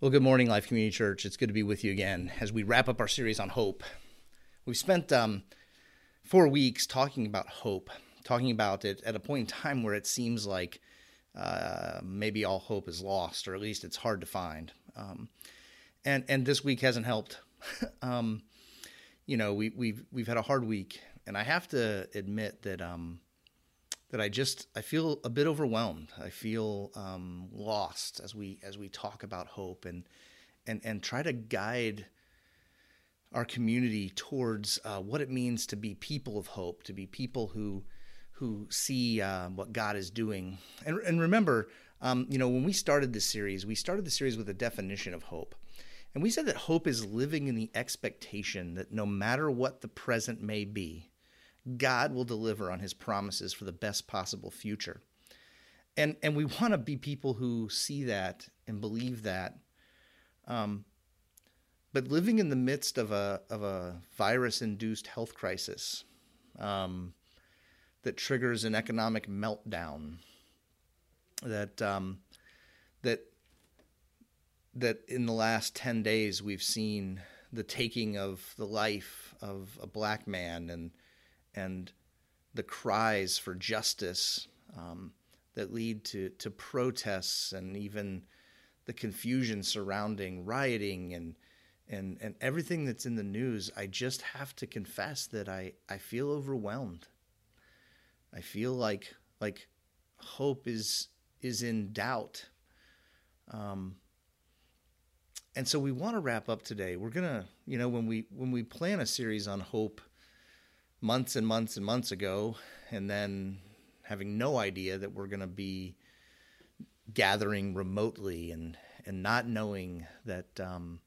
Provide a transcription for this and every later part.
Well, good morning, Life Community Church. It's good to be with you again as we wrap up our series on hope. We've spent um, four weeks talking about hope, talking about it at a point in time where it seems like uh, maybe all hope is lost, or at least it's hard to find. Um, and and this week hasn't helped. um, you know, we, we've we've had a hard week, and I have to admit that um, that I just I feel a bit overwhelmed. I feel um, lost as we as we talk about hope and and and try to guide our community towards uh, what it means to be people of hope, to be people who who see uh, what God is doing. And and remember, um, you know, when we started this series, we started the series with a definition of hope. And we said that hope is living in the expectation that no matter what the present may be, God will deliver on his promises for the best possible future. And, and we want to be people who see that and believe that. Um, but living in the midst of a, of a virus induced health crisis um, that triggers an economic meltdown, that, um, that, that in the last 10 days we've seen the taking of the life of a black man and and the cries for justice um, that lead to, to protests and even the confusion surrounding rioting and, and, and everything that's in the news, I just have to confess that I, I feel overwhelmed. I feel like like hope is is in doubt. Um, and so we want to wrap up today. We're gonna, you know, when we when we plan a series on hope, months and months and months ago, and then having no idea that we're going to be gathering remotely and and not knowing that um,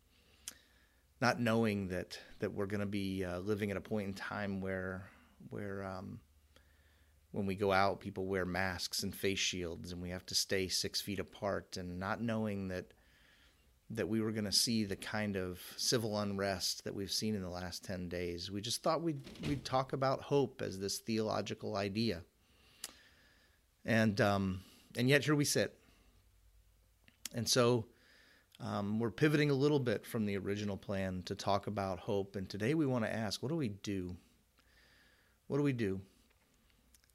not knowing that that we're going to be uh, living at a point in time where where um, when we go out, people wear masks and face shields, and we have to stay six feet apart, and not knowing that that we were going to see the kind of civil unrest that we've seen in the last 10 days. We just thought we'd, we'd talk about hope as this theological idea. And, um, and yet here we sit. And so um, we're pivoting a little bit from the original plan to talk about hope. And today we want to ask what do we do? What do we do?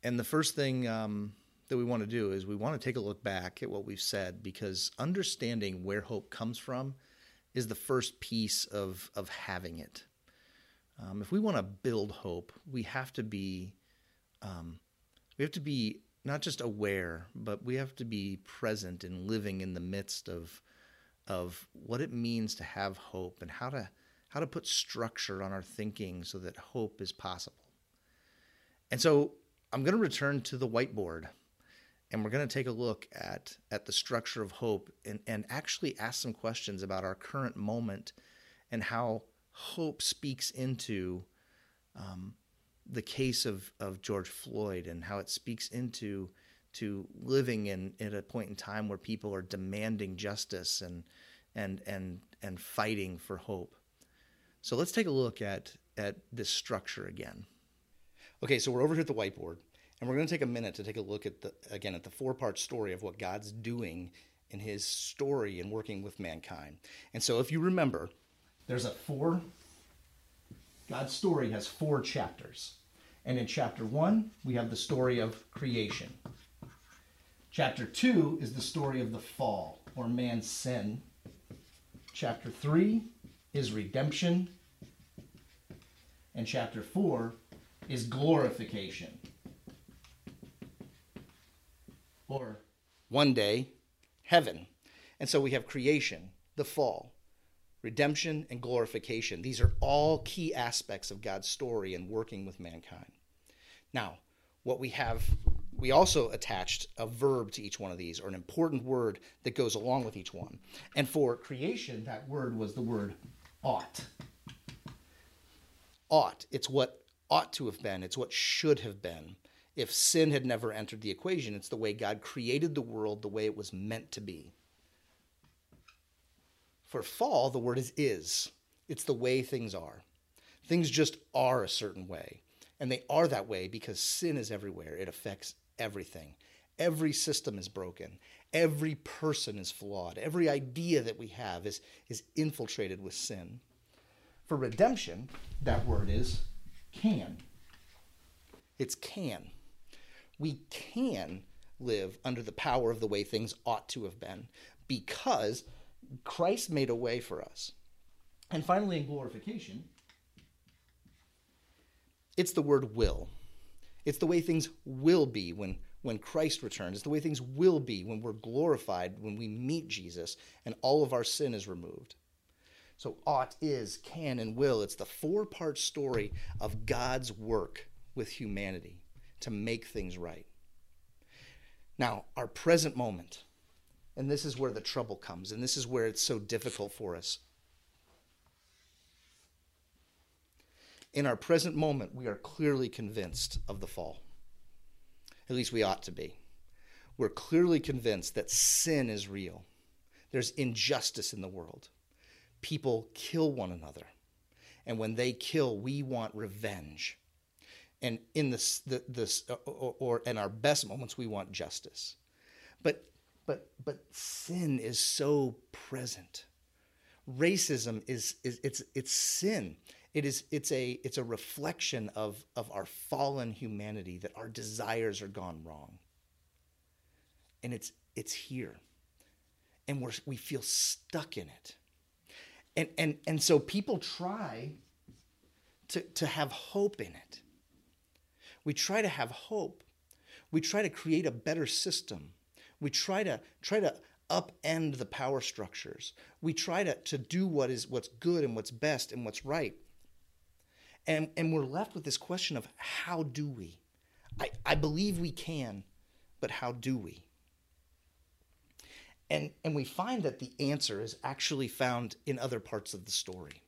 And the first thing um, that we want to do is we want to take a look back at what we've said because understanding where hope comes from is the first piece of of having it. Um, if we want to build hope, we have to be um, we have to be not just aware, but we have to be present and living in the midst of of what it means to have hope and how to how to put structure on our thinking so that hope is possible. And so I'm going to return to the whiteboard and we're going to take a look at at the structure of hope and, and actually ask some questions about our current moment and how hope speaks into um, the case of, of George Floyd and how it speaks into to living in at a point in time where people are demanding justice and and and and fighting for hope. So let's take a look at at this structure again. Okay, so we're over here at the whiteboard. And we're going to take a minute to take a look at the again at the four-part story of what God's doing in his story and working with mankind. And so if you remember, there's a four God's story has four chapters. And in chapter 1, we have the story of creation. Chapter 2 is the story of the fall or man's sin. Chapter 3 is redemption. And chapter 4 is glorification or one day, heaven. And so we have creation, the fall, redemption, and glorification. These are all key aspects of God's story and working with mankind. Now, what we have, we also attached a verb to each one of these, or an important word that goes along with each one. And for creation, that word was the word ought. Ought. It's what ought to have been, it's what should have been if sin had never entered the equation. It's the way God created the world, the way it was meant to be. For fall, the word is is. It's the way things are. Things just are a certain way. And they are that way because sin is everywhere. It affects everything. Every system is broken. Every person is flawed. Every idea that we have is, is infiltrated with sin. For redemption, that word is can. It's can. We can live under the power of the way things ought to have been because Christ made a way for us. And finally, in glorification, it's the word will. It's the way things will be when, when Christ returns. It's the way things will be when we're glorified, when we meet Jesus and all of our sin is removed. So, ought, is, can, and will. It's the four part story of God's work with humanity to make things right. Now, our present moment, and this is where the trouble comes, and this is where it's so difficult for us. In our present moment, we are clearly convinced of the fall. At least we ought to be. We're clearly convinced that sin is real. There's injustice in the world. People kill one another. And when they kill, we want revenge and in this the, this uh, or, or in our best moments we want justice. But but but sin is so present. Racism is, is it's it's sin. It is it's a it's a reflection of of our fallen humanity that our desires are gone wrong. And it's it's here. And we're we feel stuck in it. And and and so people try to to have hope in it we try to have hope. We try to create a better system. We try to try to upend the power structures. We try to, to do what is what's good and what's best and what's right. And, and we're left with this question of how do we? I, I believe we can, but how do we? And, and we find that the answer is actually found in other parts of the story.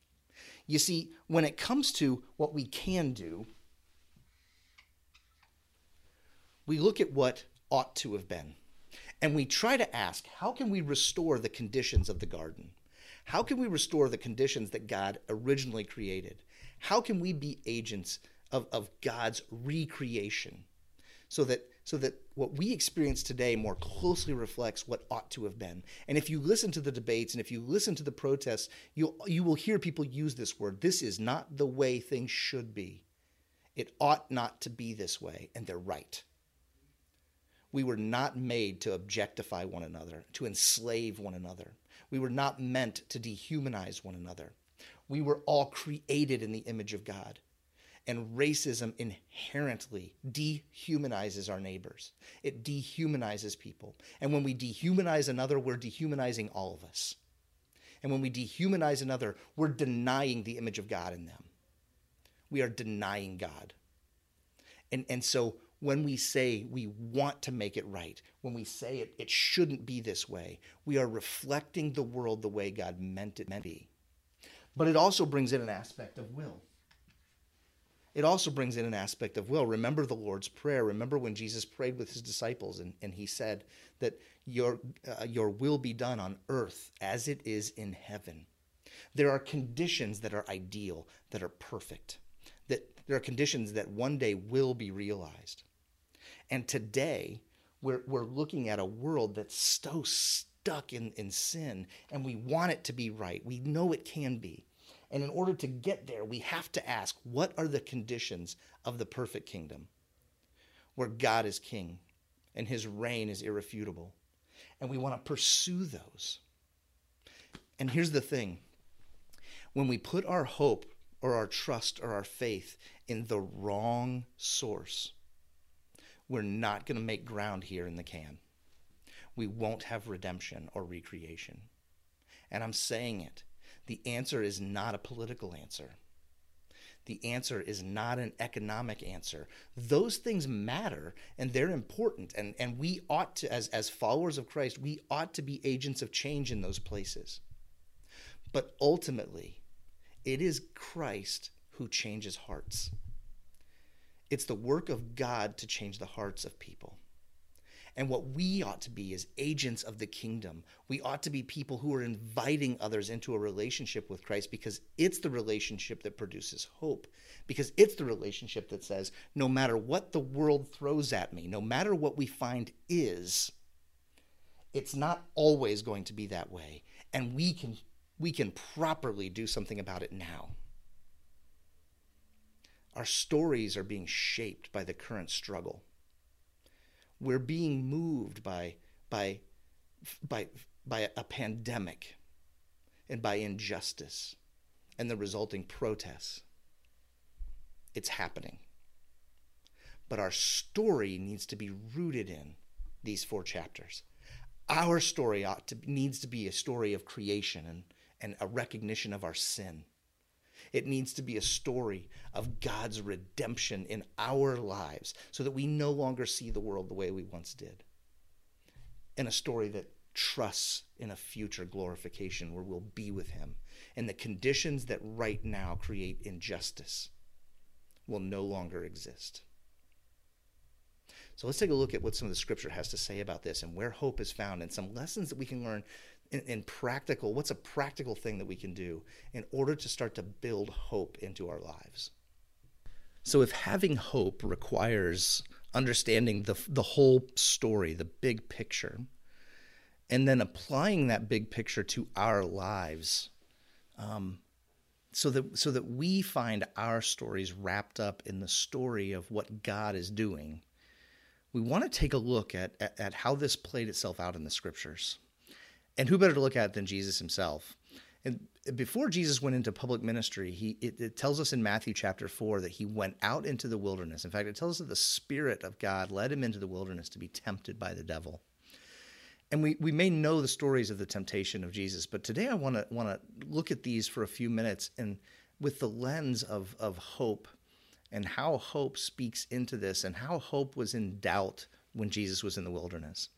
You see, when it comes to what we can do, we look at what ought to have been. And we try to ask, how can we restore the conditions of the garden? How can we restore the conditions that God originally created? How can we be agents of, of God's recreation so that so that what we experience today more closely reflects what ought to have been. And if you listen to the debates and if you listen to the protests, you you will hear people use this word. This is not the way things should be. It ought not to be this way, and they're right. We were not made to objectify one another, to enslave one another. We were not meant to dehumanize one another. We were all created in the image of God. And racism inherently dehumanizes our neighbors. It dehumanizes people. And when we dehumanize another, we're dehumanizing all of us. And when we dehumanize another, we're denying the image of God in them. We are denying God. And, and so when we say we want to make it right, when we say it, it shouldn't be this way, we are reflecting the world the way God meant it meant to be. But it also brings in an aspect of will. It also brings in an aspect of will. Remember the Lord's Prayer. Remember when Jesus prayed with his disciples and, and he said that your, uh, your will be done on earth as it is in heaven. There are conditions that are ideal, that are perfect, that there are conditions that one day will be realized. And today, we're, we're looking at a world that's so stuck in, in sin, and we want it to be right. We know it can be. And in order to get there, we have to ask what are the conditions of the perfect kingdom where God is king and his reign is irrefutable? And we want to pursue those. And here's the thing when we put our hope or our trust or our faith in the wrong source, we're not going to make ground here in the can. We won't have redemption or recreation. And I'm saying it. The answer is not a political answer. The answer is not an economic answer. Those things matter and they're important. And, and we ought to, as, as followers of Christ, we ought to be agents of change in those places. But ultimately, it is Christ who changes hearts. It's the work of God to change the hearts of people. And what we ought to be is agents of the kingdom. We ought to be people who are inviting others into a relationship with Christ because it's the relationship that produces hope. Because it's the relationship that says, no matter what the world throws at me, no matter what we find is, it's not always going to be that way. And we can we can properly do something about it now. Our stories are being shaped by the current struggle. We're being moved by, by, by, by a pandemic and by injustice and the resulting protests. It's happening. But our story needs to be rooted in these four chapters. Our story ought to, needs to be a story of creation and, and a recognition of our sin. It needs to be a story of God's redemption in our lives so that we no longer see the world the way we once did. And a story that trusts in a future glorification where we'll be with Him. And the conditions that right now create injustice will no longer exist. So let's take a look at what some of the scripture has to say about this and where hope is found and some lessons that we can learn in, practical what's a practical thing that we can do in order to start to build hope into our lives? So if having hope requires understanding the the whole story the big picture and then applying that big picture to our lives um, so that so that we find our stories wrapped up in the story of what God is doing we want to take a look at, at, at how this played itself out in the scriptures and who better to look at than Jesus himself? And before Jesus went into public ministry, he it, it, tells us in Matthew chapter four that he went out into the wilderness. In fact, it tells us that the Spirit of God led him into the wilderness to be tempted by the devil. And we, we may know the stories of the temptation of Jesus, but today I want to want to look at these for a few minutes and with the lens of of hope and how hope speaks into this and how hope was in doubt when Jesus was in the wilderness.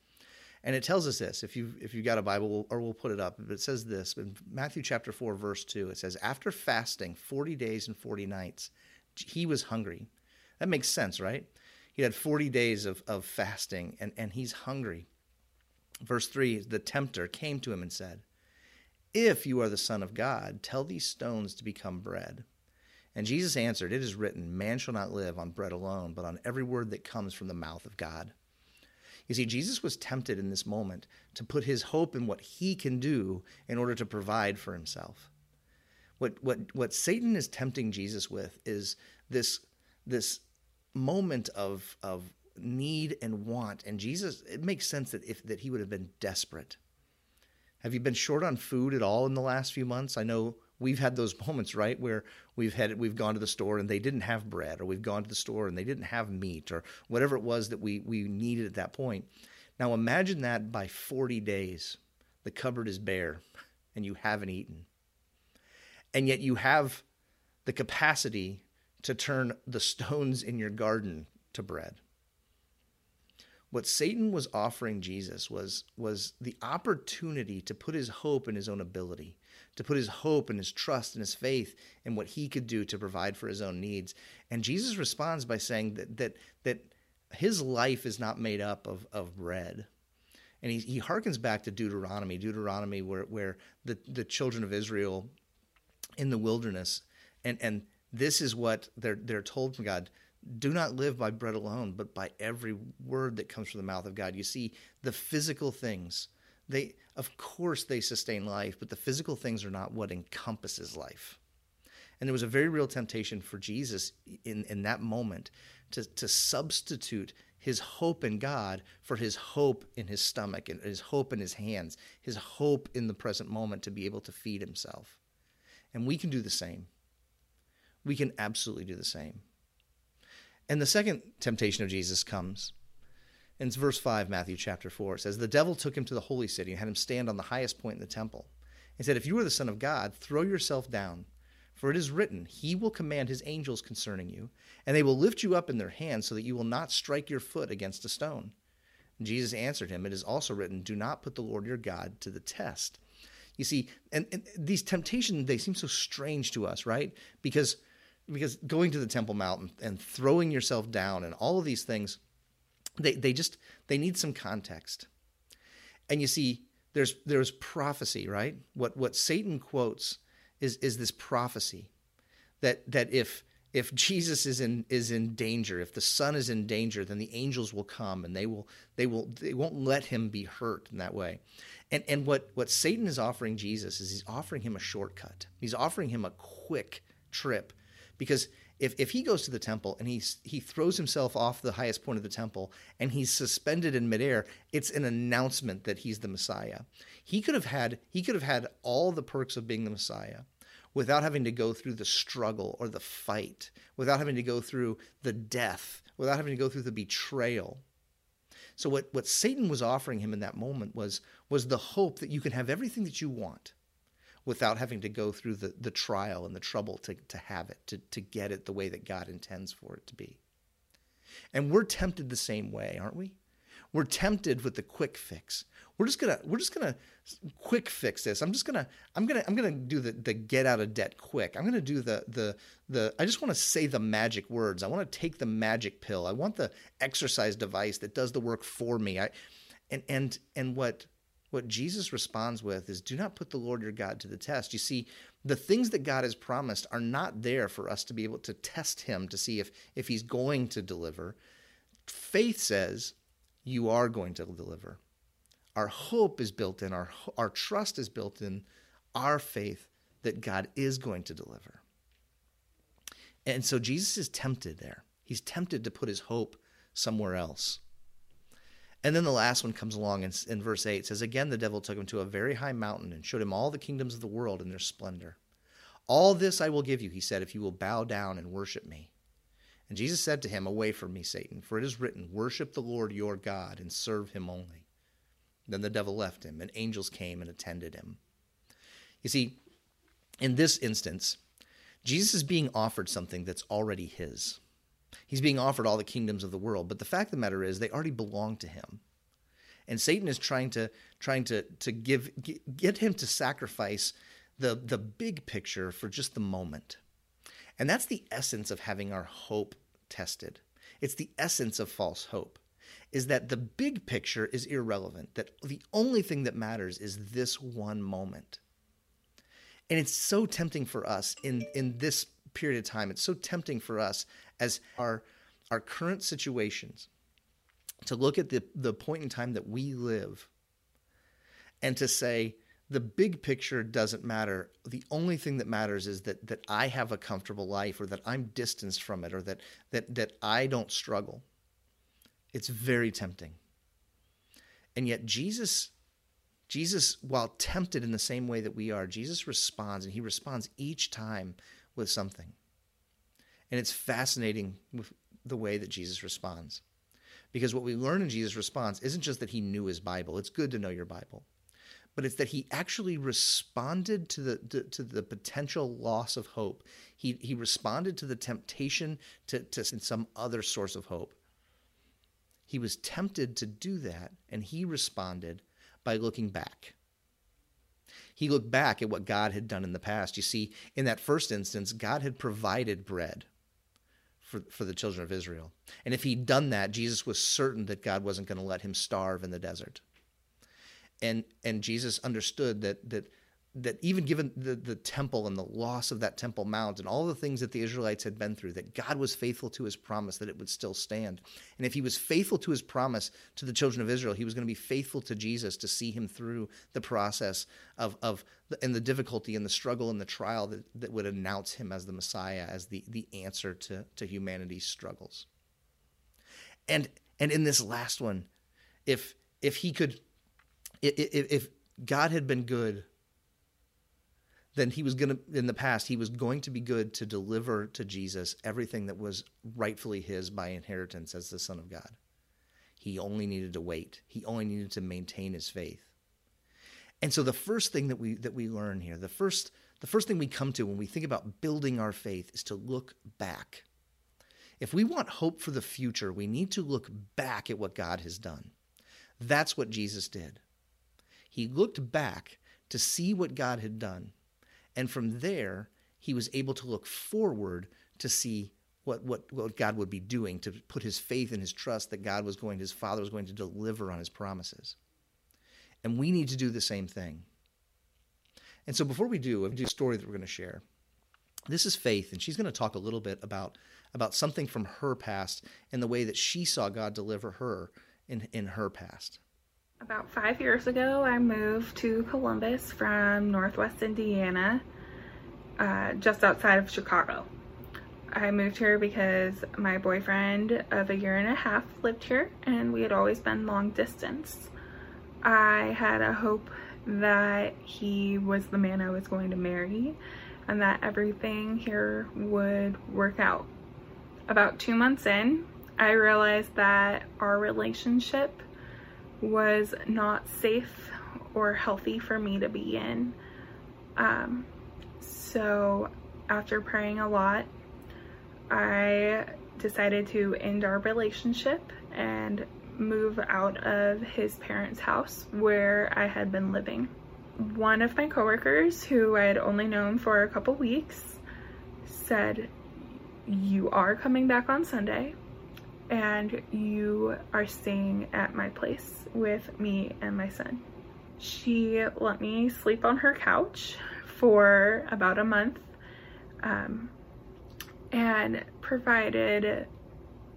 And it tells us this. If you if you got a Bible, or we'll put it up. but It says this in Matthew chapter four, verse two. It says, "After fasting forty days and forty nights, he was hungry." That makes sense, right? He had forty days of of fasting, and and he's hungry. Verse three: The tempter came to him and said, "If you are the Son of God, tell these stones to become bread." And Jesus answered, It is written, Man shall not live on bread alone, but on every word that comes from the mouth of God. You see, Jesus was tempted in this moment to put his hope in what he can do in order to provide for himself. What, what, what Satan is tempting Jesus with is this, this moment of, of need and want. And Jesus, it makes sense that, if, that he would have been desperate. Have you been short on food at all in the last few months? I know we've had those moments, right, where we've had we've gone to the store and they didn't have bread, or we've gone to the store and they didn't have meat, or whatever it was that we we needed at that point. Now imagine that by 40 days, the cupboard is bare and you haven't eaten. And yet you have the capacity to turn the stones in your garden to bread. What Satan was offering Jesus was, was the opportunity to put his hope in his own ability, to put his hope and his trust and his faith in what he could do to provide for his own needs. And Jesus responds by saying that that that his life is not made up of, of bread. And he, he harkens back to Deuteronomy, Deuteronomy where, where the, the children of Israel in the wilderness, and, and this is what they're they're told from God do not live by bread alone, but by every word that comes from the mouth of God. You see, the physical things, they of course they sustain life, but the physical things are not what encompasses life. And there was a very real temptation for Jesus in, in that moment to, to substitute his hope in God for his hope in his stomach and his hope in his hands, his hope in the present moment to be able to feed himself. And we can do the same. We can absolutely do the same. And the second temptation of Jesus comes. In verse 5, Matthew chapter 4, it says, The devil took him to the holy city and had him stand on the highest point in the temple. He said, If you are the Son of God, throw yourself down. For it is written, He will command His angels concerning you, and they will lift you up in their hands so that you will not strike your foot against a stone. And Jesus answered him, It is also written, Do not put the Lord your God to the test. You see, and, and these temptations, they seem so strange to us, right? Because because going to the Temple Mount and, and throwing yourself down and all of these things They they just they need some context. And you see, there's there's prophecy, right? What what Satan quotes is is this prophecy that that if if Jesus is in is in danger, if the son is in danger, then the angels will come and they will they will they won't let him be hurt in that way. And and what what Satan is offering Jesus is he's offering him a shortcut. He's offering him a quick trip because if, if he goes to the temple and he's, he throws himself off the highest point of the temple and he's suspended in midair, it's an announcement that he's the Messiah. He could have had he could have had all the perks of being the Messiah without having to go through the struggle or the fight, without having to go through the death, without having to go through the betrayal. So what, what Satan was offering him in that moment was, was the hope that you can have everything that you want without having to go through the, the trial and the trouble to, to have it, to, to get it the way that God intends for it to be. And we're tempted the same way, aren't we? We're tempted with the quick fix. We're just gonna we're just gonna quick fix this. I'm just gonna I'm gonna I'm gonna do the the get out of debt quick. I'm gonna do the the the I just want to say the magic words. I want to take the magic pill. I want the exercise device that does the work for me. I and and and what what Jesus responds with is do not put the Lord your God to the test. You see, the things that God has promised are not there for us to be able to test him to see if if he's going to deliver. Faith says you are going to deliver. Our hope is built in, our, our trust is built in our faith that God is going to deliver. And so Jesus is tempted there. He's tempted to put his hope somewhere else. And then the last one comes along in, in verse 8 it says, Again, the devil took him to a very high mountain and showed him all the kingdoms of the world and their splendor. All this I will give you, he said, if you will bow down and worship me. And Jesus said to him, Away from me, Satan, for it is written, Worship the Lord your God and serve him only. Then the devil left him, and angels came and attended him. You see, in this instance, Jesus is being offered something that's already his. He's being offered all the kingdoms of the world, but the fact of the matter is they already belong to him. And Satan is trying to trying to to give get him to sacrifice the the big picture for just the moment. And that's the essence of having our hope tested. It's the essence of false hope is that the big picture is irrelevant, that the only thing that matters is this one moment. And it's so tempting for us in, in this period of time, it's so tempting for us as our, our current situations to look at the, the point in time that we live and to say, the big picture doesn't matter. The only thing that matters is that that I have a comfortable life or that I'm distanced from it or that that that I don't struggle. It's very tempting. And yet Jesus Jesus while tempted in the same way that we are, Jesus responds and he responds each time with something. And it's fascinating with the way that Jesus responds. Because what we learn in Jesus' response isn't just that he knew his Bible. It's good to know your Bible but it's that he actually responded to the to, to, the potential loss of hope. He he responded to the temptation to, to some other source of hope. He was tempted to do that, and he responded by looking back. He looked back at what God had done in the past. You see, in that first instance, God had provided bread for, for the children of Israel. And if he'd done that, Jesus was certain that God wasn't going to let him starve in the desert and and Jesus understood that that that even given the, the temple and the loss of that temple mount and all the things that the Israelites had been through, that God was faithful to his promise that it would still stand. And if he was faithful to his promise to the children of Israel, he was going to be faithful to Jesus to see him through the process of, of the, and the difficulty and the struggle and the trial that, that would announce him as the Messiah, as the, the answer to, to humanity's struggles. And and in this last one, if if he could if, if God had been good, then he was going to, in the past, he was going to be good to deliver to Jesus everything that was rightfully his by inheritance as the Son of God. He only needed to wait. He only needed to maintain his faith. And so the first thing that we that we learn here, the first the first thing we come to when we think about building our faith is to look back. If we want hope for the future, we need to look back at what God has done. That's what Jesus did. He looked back to see what God had done. And from there, he was able to look forward to see what what, what, God would be doing, to put his faith and his trust that God was going, his father was going to deliver on his promises. And we need to do the same thing. And so before we do, I do a story that we're going to share. This is Faith, and she's going to talk a little bit about, about something from her past and the way that she saw God deliver her in, in her past. About five years ago, I moved to Columbus from Northwest Indiana, uh, just outside of Chicago. I moved here because my boyfriend of a year and a half lived here and we had always been long distance. I had a hope that he was the man I was going to marry and that everything here would work out. About two months in, I realized that our relationship was not safe or healthy for me to be in. Um, so after praying a lot, I decided to end our relationship and move out of his parents' house where I had been living. One of my coworkers, who I had only known for a couple weeks, said, You are coming back on Sunday and you are staying at my place with me and my son. She let me sleep on her couch for about a month um, and provided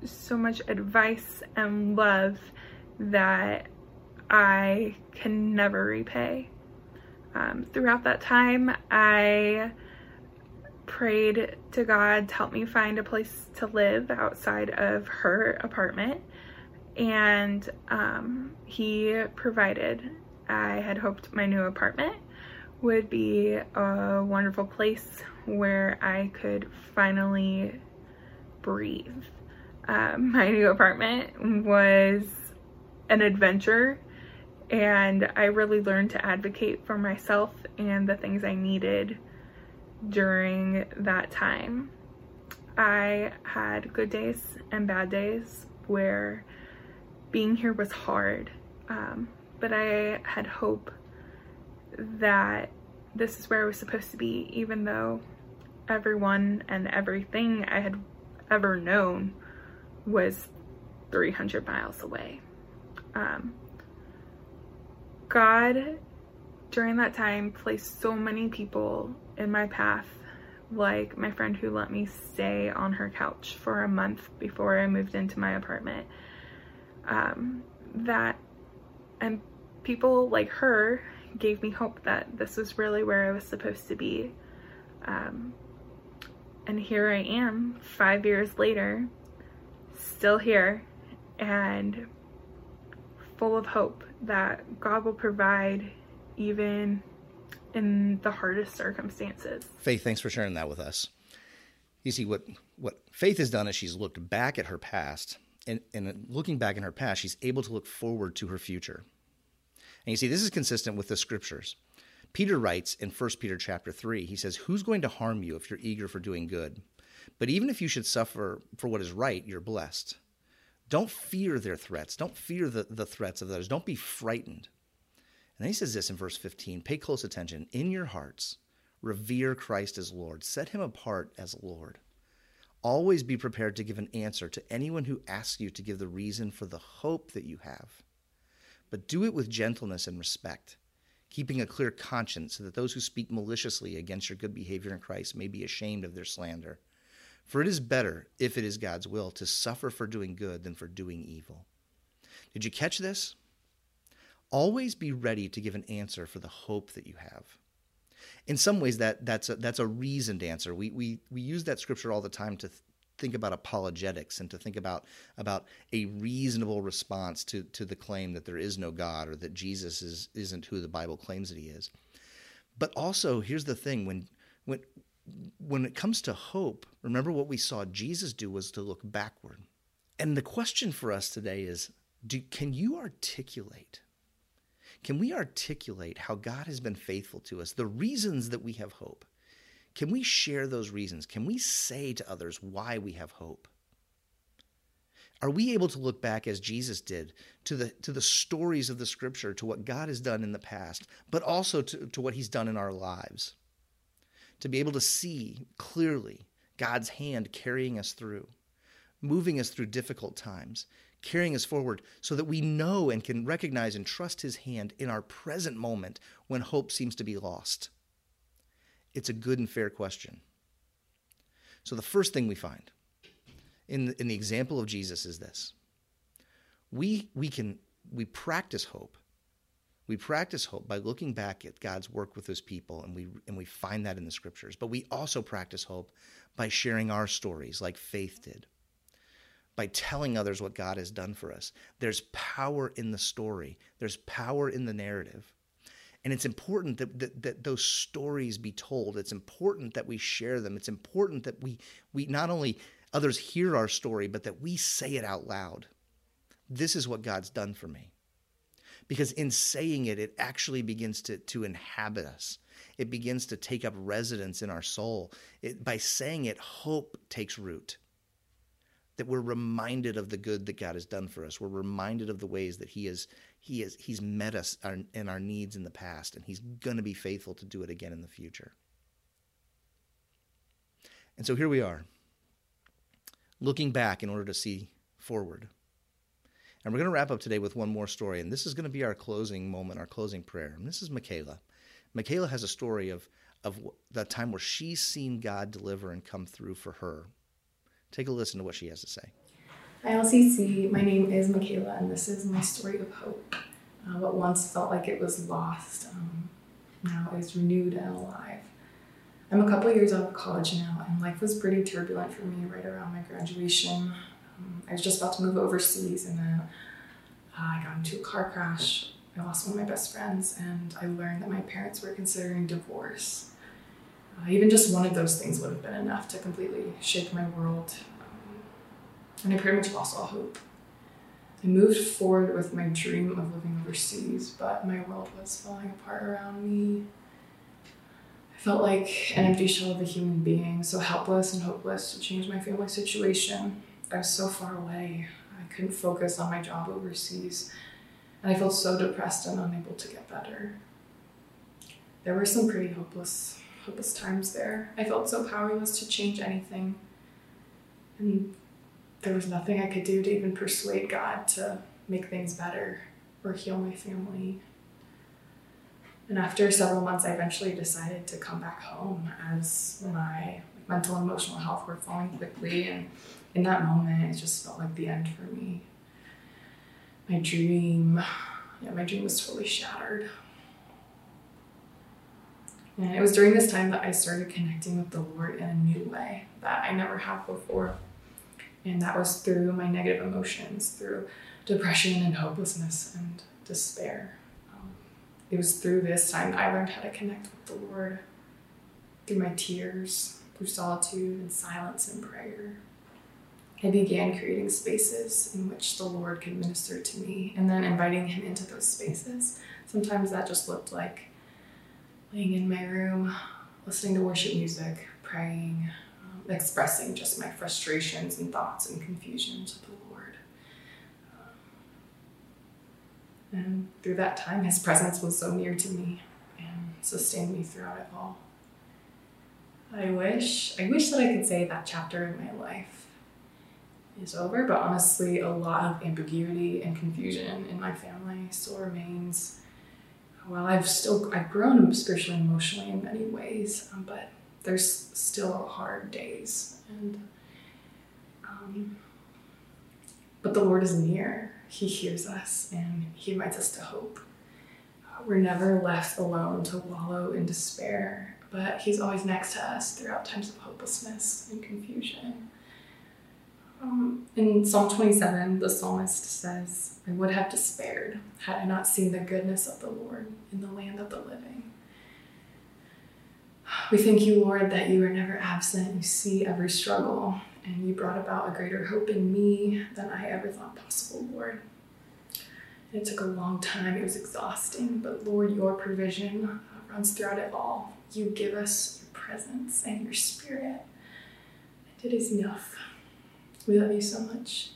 so much advice and love that I can never repay. Um, throughout that time, I prayed to God to help me find a place to live outside of her apartment, and um, He provided. I had hoped my new apartment would be a wonderful place where I could finally breathe. Um, my new apartment was an adventure and I really learned to advocate for myself and the things I needed during that time. I had good days and bad days where being here was hard, um, but I had hope that this is where I was supposed to be, even though everyone and everything I had ever known was 300 miles away. Um, God, during that time, placed so many people in my path, like my friend who let me stay on her couch for a month before I moved into my apartment. Um, that, and people like her gave me hope that this was really where I was supposed to be. Um, and here I am, five years later, still here and full of hope that God will provide even in the hardest circumstances. Faith, thanks for sharing that with us. You see, what, what Faith has done is she's looked back at her past, and, and looking back in her past, she's able to look forward to her future. And you see, this is consistent with the scriptures. Peter writes in 1 Peter chapter 3, he says, Who's going to harm you if you're eager for doing good? But even if you should suffer for what is right, you're blessed. Don't fear their threats. Don't fear the, the threats of others. Don't be frightened. And he says this in verse 15 Pay close attention. In your hearts, revere Christ as Lord, set him apart as Lord. Always be prepared to give an answer to anyone who asks you to give the reason for the hope that you have. But do it with gentleness and respect, keeping a clear conscience so that those who speak maliciously against your good behavior in Christ may be ashamed of their slander. For it is better, if it is God's will, to suffer for doing good than for doing evil. Did you catch this? Always be ready to give an answer for the hope that you have. In some ways, that, that's, a, that's a reasoned answer. We, we, we use that scripture all the time to th- think about apologetics and to think about, about a reasonable response to, to the claim that there is no God or that Jesus is, isn't who the Bible claims that he is. But also, here's the thing when, when, when it comes to hope, remember what we saw Jesus do was to look backward. And the question for us today is do, can you articulate? Can we articulate how God has been faithful to us, the reasons that we have hope? Can we share those reasons? Can we say to others why we have hope? Are we able to look back as Jesus did to the, to the stories of the scripture, to what God has done in the past, but also to, to what he's done in our lives? to be able to see clearly God's hand carrying us through, moving us through difficult times, carrying us forward so that we know and can recognize and trust His hand in our present moment when hope seems to be lost? It's a good and fair question. So, the first thing we find in the, in the example of Jesus is this we, we can we practice hope. We practice hope by looking back at God's work with his people, and we, and we find that in the scriptures. But we also practice hope by sharing our stories like faith did by telling others what God has done for us. There's power in the story, there's power in the narrative. And it's important that, that, that, those stories be told. It's important that we share them. It's important that we, we not only others hear our story, but that we say it out loud. This is what God's done for me. Because in saying it, it actually begins to, to inhabit us. It begins to take up residence in our soul. It, by saying it, hope takes root that we're reminded of the good that God has done for us. We're reminded of the ways that He is He is He's met us in our needs in the past, and He's going to be faithful to do it again in the future. And so here we are, looking back in order to see forward. And we're going to wrap up today with one more story, and this is going to be our closing moment, our closing prayer. And this is Michaela. Michaela has a story of of the time where she's seen God deliver and come through for her Take a listen to what she has to say. Hi, LCC. My name is Michaela, and this is my story of hope. Uh, what once felt like it was lost um, now is renewed and alive. I'm a couple years out of college now, and life was pretty turbulent for me right around my graduation. Um, I was just about to move overseas, and then uh, I got into a car crash. I lost one of my best friends, and I learned that my parents were considering divorce. Uh, even just one of those things would have been enough to completely shake my world. Um, and I pretty much lost all hope. I moved forward with my dream of living overseas, but my world was falling apart around me. I felt like an empty shell of a human being, so helpless and hopeless to change my family situation. I was so far away. I couldn't focus on my job overseas, and I felt so depressed and unable to get better. There were some pretty hopeless hopeless times there. I felt so powerless to change anything. And there was nothing I could do to even persuade God to make things better or heal my family. And after several months, I eventually decided to come back home as my mental and emotional health were falling quickly. And in that moment, it just felt like the end for me. My dream, yeah, my dream was totally shattered. And it was during this time that I started connecting with the Lord in a new way that I never have before. And that was through my negative emotions, through depression and hopelessness and despair. Um, it was through this time that I learned how to connect with the Lord through my tears, through solitude and silence and prayer. I began creating spaces in which the Lord could minister to me and then inviting Him into those spaces. Sometimes that just looked like laying in my room, listening to worship music, praying, um, expressing just my frustrations and thoughts and confusion to the Lord. Um, and through that time, His presence was so near to me and sustained me throughout it all. I wish, I wish that I could say that chapter in my life is over, but honestly, a lot of ambiguity and confusion in my family still remains well, I've still I've grown spiritually and emotionally in many ways, um, but there's still hard days, and um, but the Lord is near. He hears us, and He invites us to hope. Uh, we're never left alone to wallow in despair, but He's always next to us throughout times of hopelessness and confusion. Um, in Psalm 27, the psalmist says, I would have despaired had I not seen the goodness of the Lord in the land of the living. We thank you, Lord, that you are never absent. You see every struggle, and you brought about a greater hope in me than I ever thought possible, Lord. It took a long time, it was exhausting, but Lord, your provision runs throughout it all. You give us your presence and your spirit, and it is enough. We love you so much.